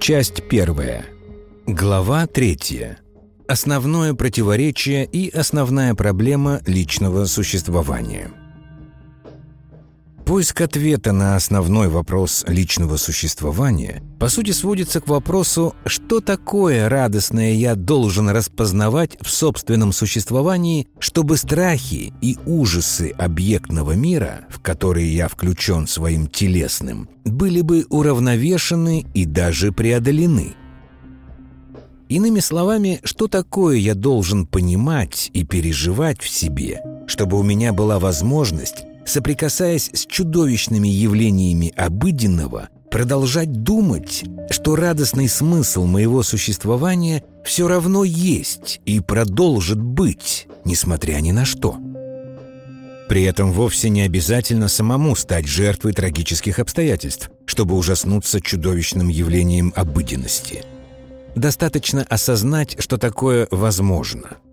Часть первая. Глава третья. Основное противоречие и основная проблема личного существования – Поиск ответа на основной вопрос личного существования по сути сводится к вопросу, что такое радостное я должен распознавать в собственном существовании, чтобы страхи и ужасы объектного мира, в которые я включен своим телесным, были бы уравновешены и даже преодолены. Иными словами, что такое я должен понимать и переживать в себе, чтобы у меня была возможность соприкасаясь с чудовищными явлениями обыденного, продолжать думать, что радостный смысл моего существования все равно есть и продолжит быть, несмотря ни на что. При этом вовсе не обязательно самому стать жертвой трагических обстоятельств, чтобы ужаснуться чудовищным явлением обыденности. Достаточно осознать, что такое возможно –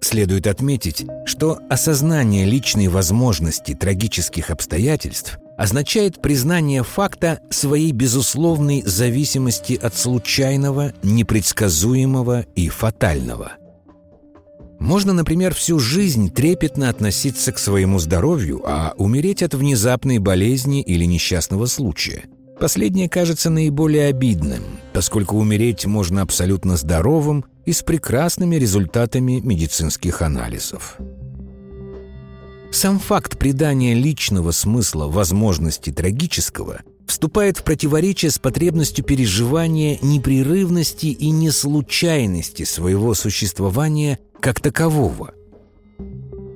Следует отметить, что осознание личной возможности трагических обстоятельств означает признание факта своей безусловной зависимости от случайного, непредсказуемого и фатального. Можно, например, всю жизнь трепетно относиться к своему здоровью, а умереть от внезапной болезни или несчастного случая. Последнее кажется наиболее обидным, поскольку умереть можно абсолютно здоровым и с прекрасными результатами медицинских анализов. Сам факт придания личного смысла возможности трагического вступает в противоречие с потребностью переживания непрерывности и неслучайности своего существования как такового.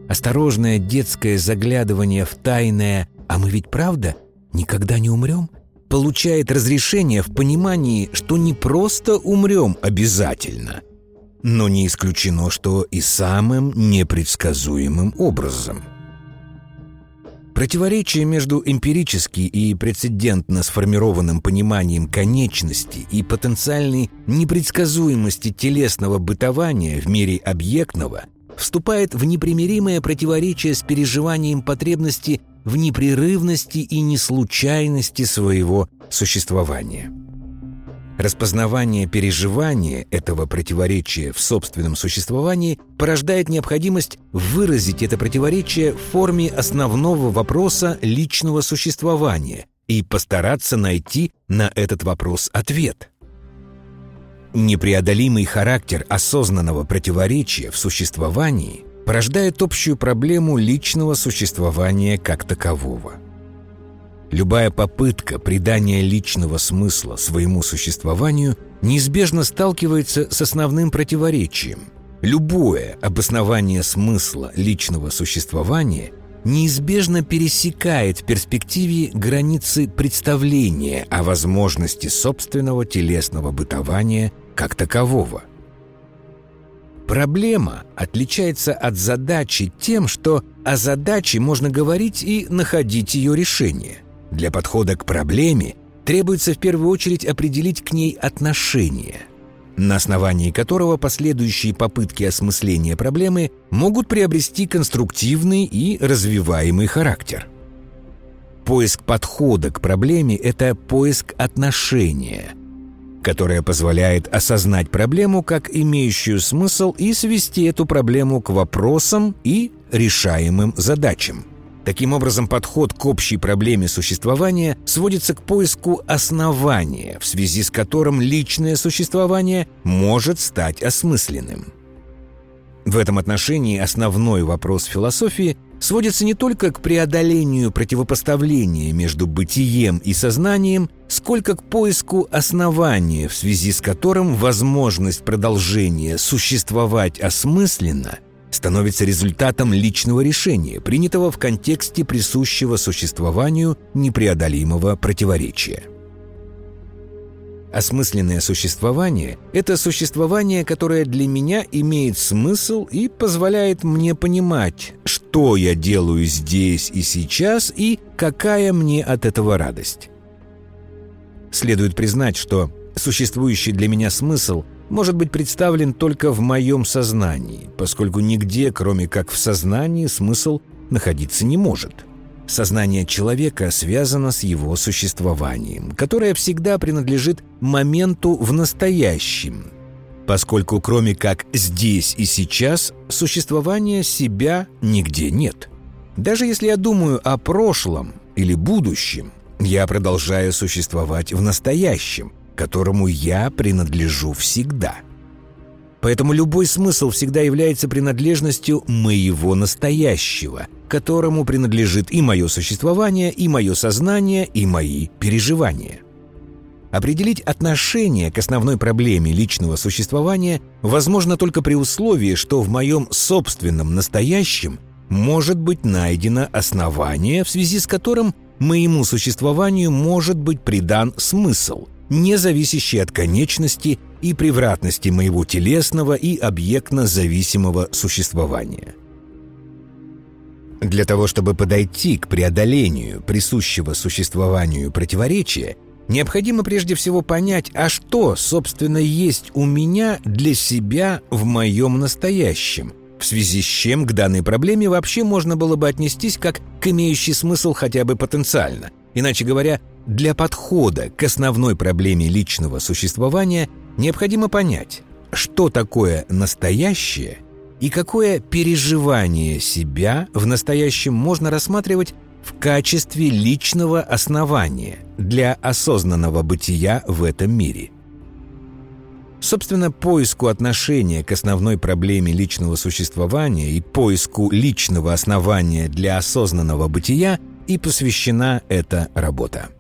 Осторожное детское заглядывание в тайное «а мы ведь правда никогда не умрем?» получает разрешение в понимании, что не просто умрем обязательно – но не исключено, что и самым непредсказуемым образом. Противоречие между эмпирически и прецедентно сформированным пониманием конечности и потенциальной непредсказуемости телесного бытования в мире объектного вступает в непримиримое противоречие с переживанием потребности в непрерывности и неслучайности своего существования. Распознавание переживания этого противоречия в собственном существовании порождает необходимость выразить это противоречие в форме основного вопроса личного существования и постараться найти на этот вопрос ответ. Непреодолимый характер осознанного противоречия в существовании порождает общую проблему личного существования как такового – Любая попытка придания личного смысла своему существованию неизбежно сталкивается с основным противоречием. Любое обоснование смысла личного существования неизбежно пересекает в перспективе границы представления о возможности собственного телесного бытования как такового. Проблема отличается от задачи тем, что о задаче можно говорить и находить ее решение – для подхода к проблеме требуется в первую очередь определить к ней отношение, на основании которого последующие попытки осмысления проблемы могут приобрести конструктивный и развиваемый характер. Поиск подхода к проблеме – это поиск отношения, которое позволяет осознать проблему как имеющую смысл и свести эту проблему к вопросам и решаемым задачам – Таким образом, подход к общей проблеме существования сводится к поиску основания, в связи с которым личное существование может стать осмысленным. В этом отношении основной вопрос философии сводится не только к преодолению противопоставления между бытием и сознанием, сколько к поиску основания, в связи с которым возможность продолжения существовать осмысленно – становится результатом личного решения, принятого в контексте присущего существованию непреодолимого противоречия. Осмысленное существование – это существование, которое для меня имеет смысл и позволяет мне понимать, что я делаю здесь и сейчас и какая мне от этого радость. Следует признать, что существующий для меня смысл может быть представлен только в моем сознании, поскольку нигде, кроме как в сознании, смысл находиться не может. Сознание человека связано с его существованием, которое всегда принадлежит моменту в настоящем, поскольку кроме как здесь и сейчас существования себя нигде нет. Даже если я думаю о прошлом или будущем, я продолжаю существовать в настоящем, которому я принадлежу всегда. Поэтому любой смысл всегда является принадлежностью моего настоящего, которому принадлежит и мое существование, и мое сознание, и мои переживания. Определить отношение к основной проблеме личного существования возможно только при условии, что в моем собственном настоящем может быть найдено основание, в связи с которым моему существованию может быть придан смысл, не зависящий от конечности и превратности моего телесного и объектно-зависимого существования. Для того, чтобы подойти к преодолению присущего существованию противоречия, необходимо прежде всего понять, а что, собственно, есть у меня для себя в моем настоящем, в связи с чем к данной проблеме вообще можно было бы отнестись как к имеющей смысл хотя бы потенциально. Иначе говоря, для подхода к основной проблеме личного существования необходимо понять, что такое настоящее и какое переживание себя в настоящем можно рассматривать в качестве личного основания для осознанного бытия в этом мире. Собственно, поиску отношения к основной проблеме личного существования и поиску личного основания для осознанного бытия и посвящена эта работа.